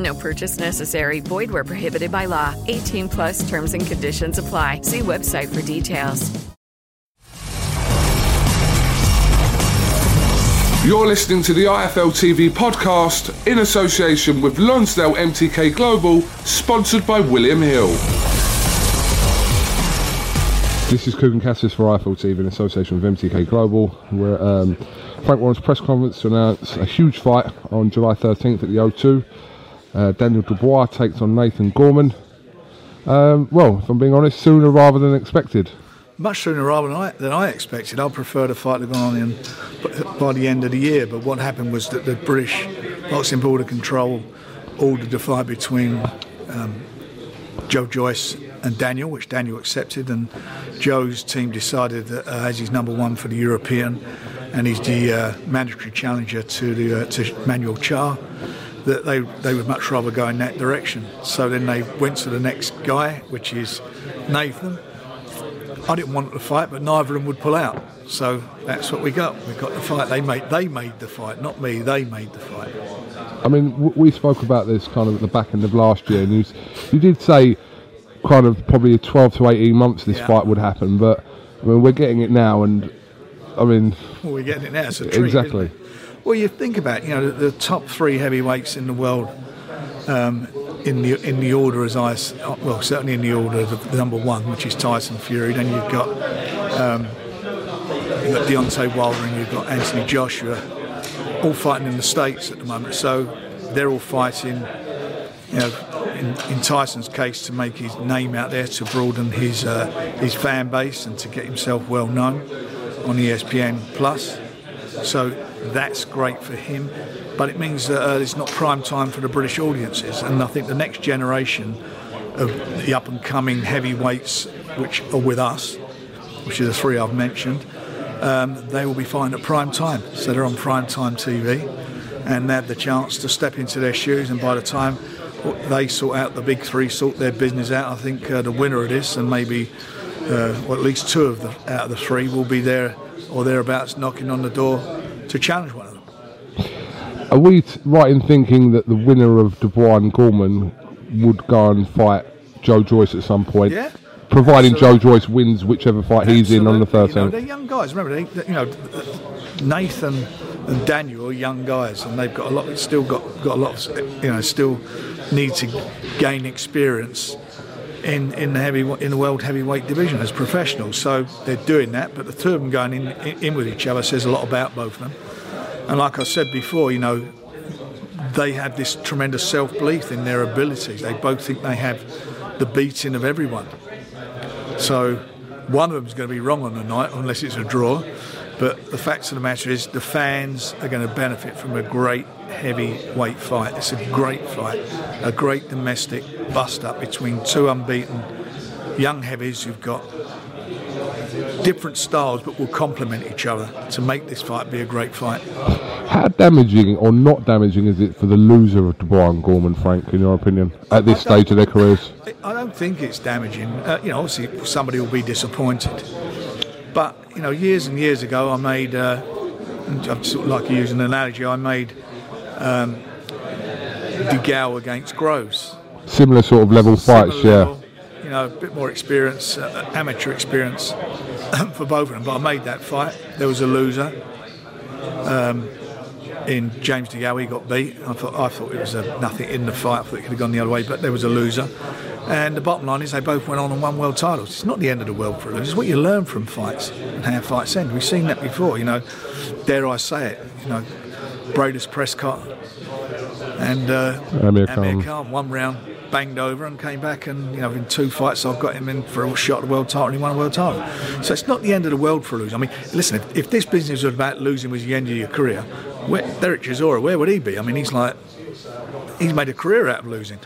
No purchase necessary. Void where prohibited by law. 18 plus terms and conditions apply. See website for details. You're listening to the IFL TV podcast in association with Lonsdale MTK Global, sponsored by William Hill. This is Kugan Cassius for IFL TV in association with MTK Global. We're at um, Frank Warren's press conference to announce a huge fight on July 13th at the O2. Uh, Daniel Dubois takes on Nathan Gorman. Um, well, if I'm being honest, sooner rather than expected much sooner rather than I, than I expected. I prefer the fight to go on in by the end of the year. But what happened was that the British Boxing Board of Control ordered the fight between um, Joe Joyce and Daniel, which Daniel accepted, and Joe's team decided that uh, as he's number one for the European, and he's the uh, mandatory challenger to the uh, to Manuel Charr, that they they would much rather go in that direction. So then they went to the next guy, which is Nathan I didn't want the fight, but neither of them would pull out. So that's what we got. We got the fight. They made they made the fight, not me. They made the fight. I mean, we spoke about this kind of at the back end of last year, and you, you did say kind of probably 12 to 18 months this yeah. fight would happen, but I mean, we're getting it now, and I mean, well, we're getting it now. It's a treat, exactly. Well, you think about you know the, the top three heavyweights in the world. Um, in the in the order as I well certainly in the order of the number one, which is Tyson Fury. Then you've got um, you've got Deontay Wilder and you've got Anthony Joshua, all fighting in the states at the moment. So they're all fighting. You know, in, in Tyson's case, to make his name out there, to broaden his uh, his fan base, and to get himself well known on ESPN Plus. So that's great for him but it means that uh, it's not prime time for the British audiences. And I think the next generation of the up and coming heavyweights, which are with us, which are the three I've mentioned, um, they will be fine at prime time. So they're on prime time TV and they have the chance to step into their shoes. And by the time they sort out the big three, sort their business out, I think uh, the winner of this, and maybe uh, at least two of the out of the three, will be there or thereabouts knocking on the door to challenge one of them. Are we t- right in thinking that the winner of Dubois and Gorman would go and fight Joe Joyce at some point? Yeah. Providing Absolutely. Joe Joyce wins whichever fight Absolutely. he's in on the 13th. You know, they're young guys. Remember, they, you know, Nathan and Daniel are young guys, and they've got a lot. Still got got a lot. Of, you know, still need to gain experience in in the heavy in the world heavyweight division as professionals. So they're doing that. But the two of them going in, in, with each other says a lot about both of them. And like I said before, you know, they have this tremendous self belief in their abilities. They both think they have the beating of everyone. So one of them is going to be wrong on the night unless it's a draw. But the fact of the matter is, the fans are going to benefit from a great heavyweight fight. It's a great fight, a great domestic bust up between two unbeaten young heavies who've got different styles but will complement each other to make this fight be a great fight. How damaging or not damaging is it for the loser of Dubois and Gorman, Frank, in your opinion, at this stage of their careers? I don't think it's damaging. Uh, you know, obviously somebody will be disappointed. But you know, years and years ago, I made. Uh, I'd sort of like use an analogy. I made um, DeGale against Groves. Similar sort of level fights, Similar yeah. level, You know, a bit more experience, uh, amateur experience for both of them. But I made that fight. There was a loser. Um, in James DeGale, he got beat. I thought I thought it was a nothing in the fight. I thought it could have gone the other way, but there was a loser. And the bottom line is they both went on and won world titles. It's not the end of the world for a loser. It's what you learn from fights and how fights end. We've seen that before. You know, dare I say it? You know, Breidis Prescott and uh, Amir Amir Khan. One round banged over and came back and you know in two fights I've got him in for a shot at the world title and he won a world title. So it's not the end of the world for a loser. I mean, listen, if, if this business was about losing was the end of your career, where, Derek Chisora, where would he be? I mean, he's like he's made a career out of losing.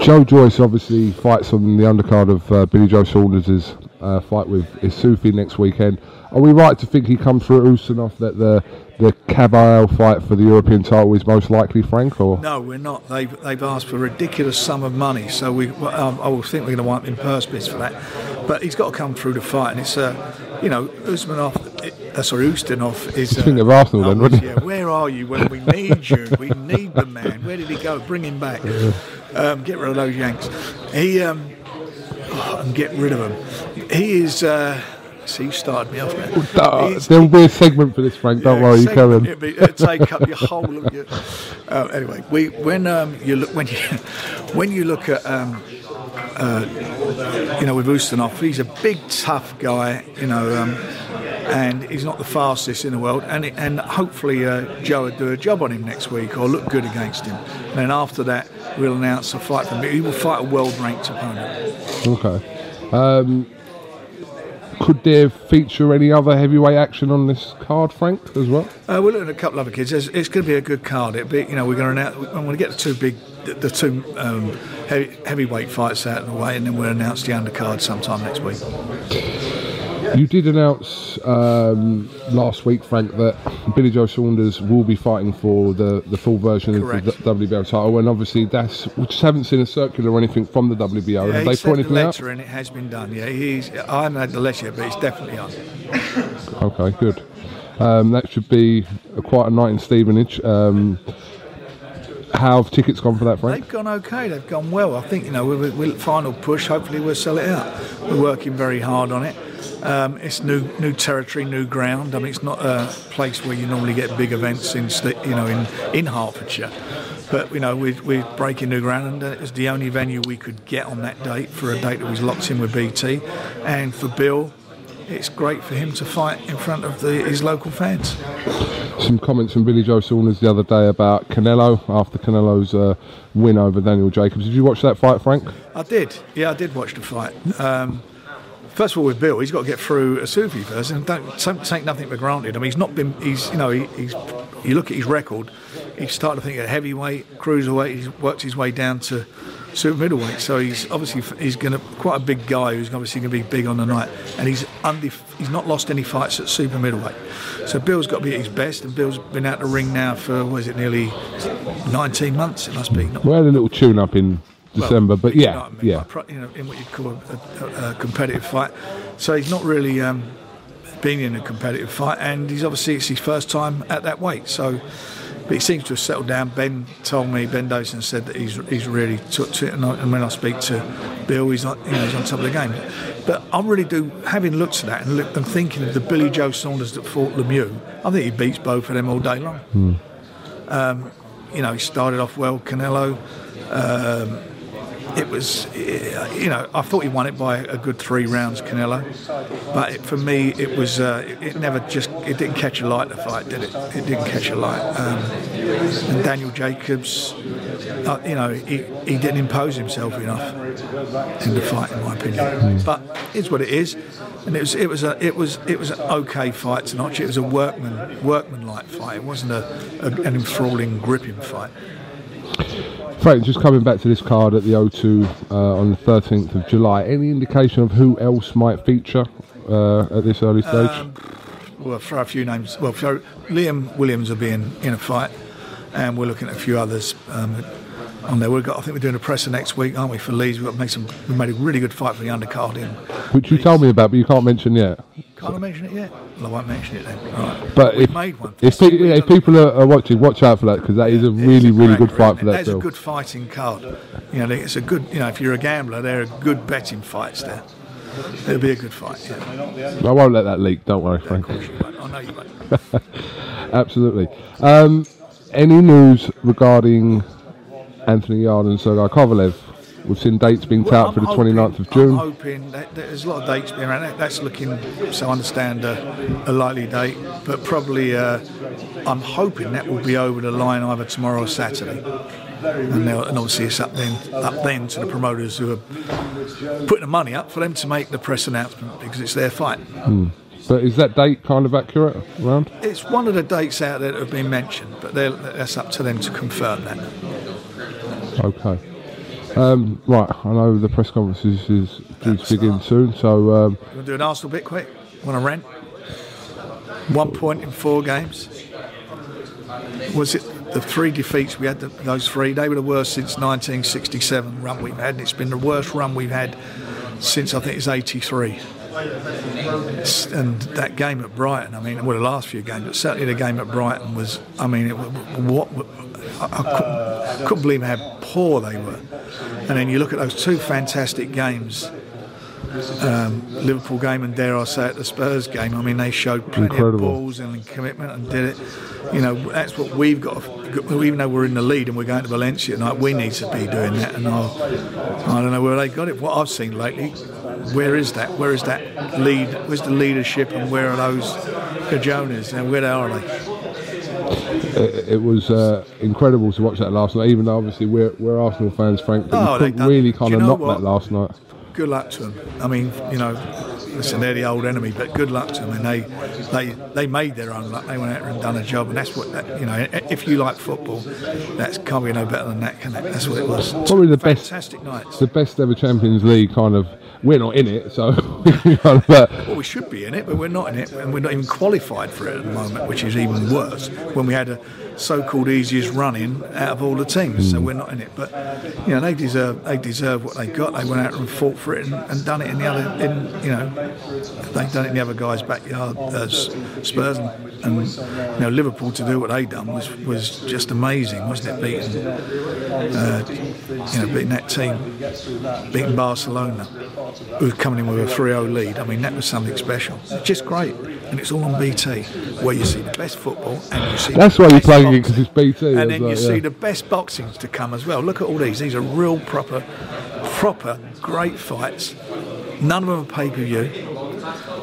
Joe Joyce obviously fights on the undercard of uh, Billy Joe Saunders' uh, fight with Isufi next weekend. Are we right to think he comes through at that the the Kabayel fight for the European title is most likely, Frank? Or No, we're not. They've, they've asked for a ridiculous sum of money, so we um, I will think we're going to wipe in purse bids for that. But he's got to come through the fight, and it's uh, you know Usmanov, uh, sorry Ustinov is. Think of Arsenal then, oh, wouldn't yeah, where are you when we need you? We need the man. Where did he go? Bring him back. Um, get rid of those Yanks. He um, and get rid of him. He is. Uh, see, you started me off. Uh, there'll be a segment for this, Frank. Don't yeah, worry, you segment, carry on. it'd take up your whole of your. Uh, anyway, we when um, you look when you when you look at um, uh, you know with Ustinov, he's a big tough guy, you know, um, and he's not the fastest in the world, and it, and hopefully uh, Joe would do a job on him next week or look good against him, and then after that we'll announce a fight for him. He will fight a world ranked opponent. Okay. Um, could there feature any other heavyweight action on this card, Frank, as well? Uh, we're looking at a couple of other kids. It's, it's going to be a good card. It'll be, you know, we're going to announce, I'm going to get the two big, the, the two um, heavy, heavyweight fights out of the way, and then we'll announce the undercard sometime next week. You did announce um, last week, Frank, that Billy Joe Saunders will be fighting for the, the full version Correct. of the WBO title, and obviously that's we just haven't seen a circular or anything from the WBO. Yeah, Have he they put the anything out? letter, and it has been done. Yeah, he's. I haven't had the letter but it's definitely on. Okay, good. Um, that should be quite a night in Stevenage. Um, how have tickets gone for that, Frank? They've gone okay. They've gone well. I think you know, we're, we're final push. Hopefully, we'll sell it out. We're working very hard on it. Um, it's new new territory, new ground. I mean, it's not a place where you normally get big events in you know in, in Hertfordshire. But you know, we're, we're breaking new ground, and uh, it was the only venue we could get on that date for a date that was locked in with BT. And for Bill, it's great for him to fight in front of the, his local fans. Some comments from Billy Joe Saunders the other day about Canelo after Canelo's uh, win over Daniel Jacobs. Did you watch that fight, Frank? I did. Yeah, I did watch the fight. Um, first of all, with Bill, he's got to get through Isufi first, and don't, don't take nothing for granted. I mean, he's not been. He's you know he, he's. You look at his record. He's started to think at heavyweight, cruiserweight. He's worked his way down to super middleweight. So he's obviously he's going to quite a big guy who's obviously going to be big on the night. And he's undef- he's not lost any fights at super middleweight. So Bill's got to be at his best, and Bill's been out the ring now for what is it, nearly 19 months? It must be. Not We had a little tune up in well, December, but you yeah, know what I mean, yeah. pro- you know, in what you'd call a, a, a competitive fight. So he's not really um, been in a competitive fight, and he's obviously it's his first time at that weight. So, but he seems to have settled down. Ben told me, Ben Davison said that he's he's really took to it, and, I, and when I speak to Bill, he's not, you know, he's on top of the game. But I really do, having looked at that and, look, and thinking of the Billy Joe Saunders that fought Lemieux, I think he beats both of them all day long. Hmm. Um, you know, he started off well, Canelo. Um, it was, eh, you know, I thought he won it by a good three rounds, Canelo. But it, for me, it was, uh, it, it never just, it didn't catch a light, the fight, did it? It didn't catch a light. Um, and Daniel Jacobs, uh, you know, he, he didn't impose himself enough in the fight, in my opinion. But it's what it is. And it was, it was a, it was, it was an okay fight to watch. It was a workman, workman-like fight. It wasn't a, a an enthralling, gripping fight. Frank, just coming back to this card at the O2 uh, on the 13th of July, any indication of who else might feature uh, at this early stage? Um, we'll throw a few names. Well, throw, Liam Williams will be in, in a fight, and we're looking at a few others. Um, on there, we've got. I think we're doing a presser next week, aren't we? For Leeds, we've got to make some. We made a really good fight for the undercard in. Which you told me about, but you can't mention yet. Can't I mention it yet? Well, I won't mention it then. Right. But we've if, made one. if, pe- yeah, if people are, are watching, watch out for that because that is a really, a really good fight for that There's bill. a good fighting card. You know, it's a good. You know, if you're a gambler, there are good betting fights there. It'll be a good fight. Yeah. I won't let that leak. Don't worry, Frank. course you won't. I know you won't. Absolutely. Um, any news regarding Anthony Yarde and Sergei Kovalev? We've seen dates being Well, out for the hoping- 29th of June. I'm hoping that there's a lot of dates being around. That- That's looking, so I understand, a, a likely date, but probably uh, I'm hoping that will be over the line either tomorrow or Saturday. And, they'll- and obviously it's up then, up then to the promoters who are putting the money up for them to make the press announcement because it's their fight. But is that date kind of accurate around? It's one of the dates out there that have been mentioned, but that's up to them to confirm that. Okay. Um, right, I know the press conference is, is due to begin soon, so um, You want to do an Arsenal bit quick? Want to rent? One point in four games. Was it the three defeats we had? The, those three, they were the worst since 1967 run we've had, and it's been the worst run we've had since I think it's 83. And that game at Brighton, I mean, well, the last few games, but certainly the game at Brighton was, I mean, it, what I, I couldn't, couldn't believe how poor they were. And then you look at those two fantastic games um, Liverpool game and dare I say it, the Spurs game. I mean, they showed plenty Incredible. of balls and commitment and did it. You know, that's what we've got. to- Even though we're in the lead and we're going to Valencia tonight, we need to be doing that. And I'll, I don't know where they got it. What I've seen lately, where is that? Where is that lead? Where's the leadership and where are those Gajonas and where are they? it, it was uh, incredible to watch that last night. Even though obviously we're, we're Arsenal fans, Frank, but Oh, you couldn't done- really do kind of knock what? that last night. Good luck to them. I mean, you know, listen, they're the old enemy, but good luck to them. And they, they, they made their own luck. They went out and done a job, and that's what that, you know. If you like football, that can't be no better than that, can it? That's what it was. Probably the best- fantastic nights. The best ever Champions League kind of. We're not in it, so. but uh, Well, we should be in it, but we're not in it, and we're not even qualified for it at the moment, which is even worse. When we had a so-called easiest run-in out of all the teams, so we're not in it. But you know, they deserve they deserve what they got. They went out and fought for it and, and done it in the other, in you know, they done it in the other guys' backyard. Uh, Spurs and, and you know Liverpool to do what they done was was just amazing, wasn't it? Beating, uh, you know, beating that team, beating Barcelona who was coming in with a 3-0 lead. I mean, that was something special. Just great, and it's all on BT, where you see the best football and you see. That's why you're playing it, boxing. 'cause it's BT, And then you right, see the best boxings to come as well. Look at all these; these are real proper, proper great fights. None of them are pay-per-view.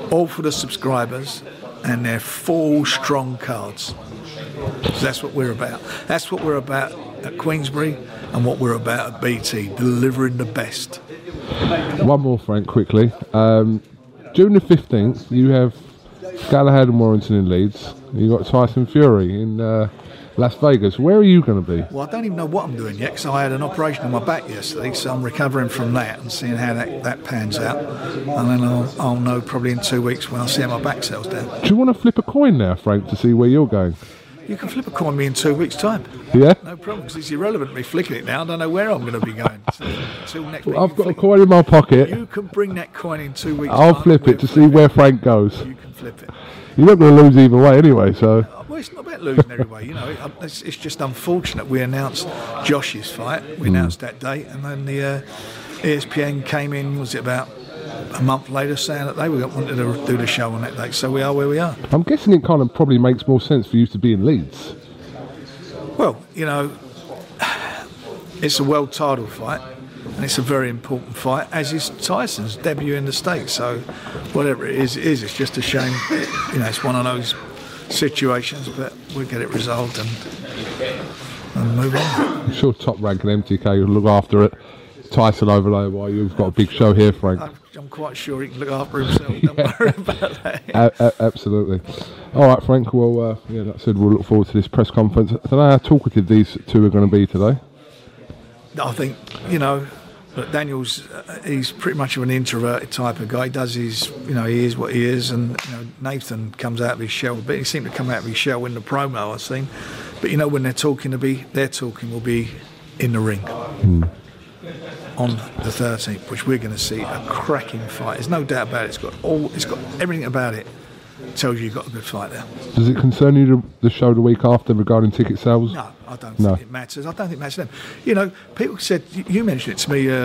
All for the subscribers, and they're full strong cards. So that's what we're about. That's what we're about at Queensberry, and what we're about at BT, delivering the best. one more, Frank, quickly. Um, June the 15th, you have Galahad and Warrington in Leeds. you got Tyson Fury in uh, Las Vegas. Where are you going to be? Well, I don't even know what I'm doing yet because I had an operation on my back yesterday, so I'm recovering from that and seeing how that, that pans out. And then I'll, I'll know probably in two weeks when I see how my back settles down. Do you want to flip a coin now, Frank, to see where you're going? You can flip a coin me in two weeks' time. Yeah? No problem, because it's irrelevant me flicking it now. I don't know where I'm going to be going. So, until next week. I've got a coin in my pocket. You can bring that coin in two weeks' I'll flip We'll it to see where Frank goes. You flip it. You're not going to lose either way anyway, so. Well, it's not about losing everywhere, you know. It's, it's just unfortunate. We announced Josh's fight. Hmm. We announced that date, and then the uh, ESPN came in. Was it about a month later, saying that they were wanted to do the show on that date? So we are where we are. I'm guessing it kind of probably makes more sense for you to be in Leeds. Well, you know, it's a world title fight, and it's a very important fight, as is Tyson's debut in the States. So, whatever it is, it is. It's just a shame. You know, it's one of those situations, but we'll get it resolved and, and move on. I'm sure Top Rank and MTK will look after it. Tyson over there while you've got a big show here, Frank. I'm, I'm quite sure he can look after himself. Don't worry about that. A- a- absolutely. All right, Frank. Well, uh, yeah, that said, we'll look forward to this press conference. I don't know how talkative these two are going to be today. I think, you know, But Daniel's uh, he's pretty much of an introverted type of guy. He does his you know he is what he is, and you know Nathan comes out of his shell. But he seemed to come out of his shell in the promo I've seen. But you know when they're talking to be, their talking will be in the ring. On the 13th, which we're going to see a cracking fight. There's no doubt about it. It's got all. It's got everything about it. Tells you you've got a good fight there. Does it concern you the, the show the week after regarding ticket sales? No, I don't No. think it matters. I don't think it matters them. You know, people said you- mentioned it to me uh,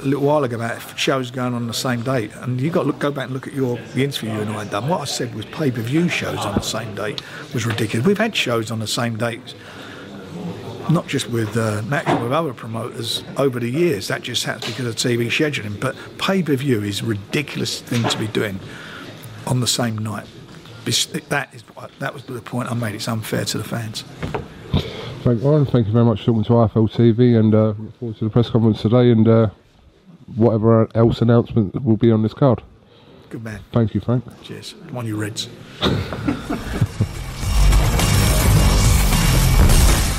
a little while ago about shows going on the same date, and you got to look, go back and look at your the interview you and I had done. What I said was pay per view shows on the same date was ridiculous. We've had shows on the same dates. Not just with uh, with other promoters over the years. That just happens because of TV scheduling. But pay per view is a ridiculous thing to be doing on the same night. That is that was the point I made. It's unfair to the fans. Frank Warren, thank you very much for talking to IFL TV and uh, look forward to the press conference today and uh, whatever else announcement will be on this card. Good man. Thank you, Frank. Cheers. Come on, you Reds.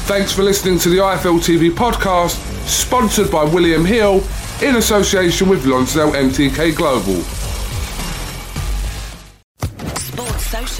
Thanks for listening to the IFL TV podcast, sponsored by William Hill in association with Lonsdale MTK Global.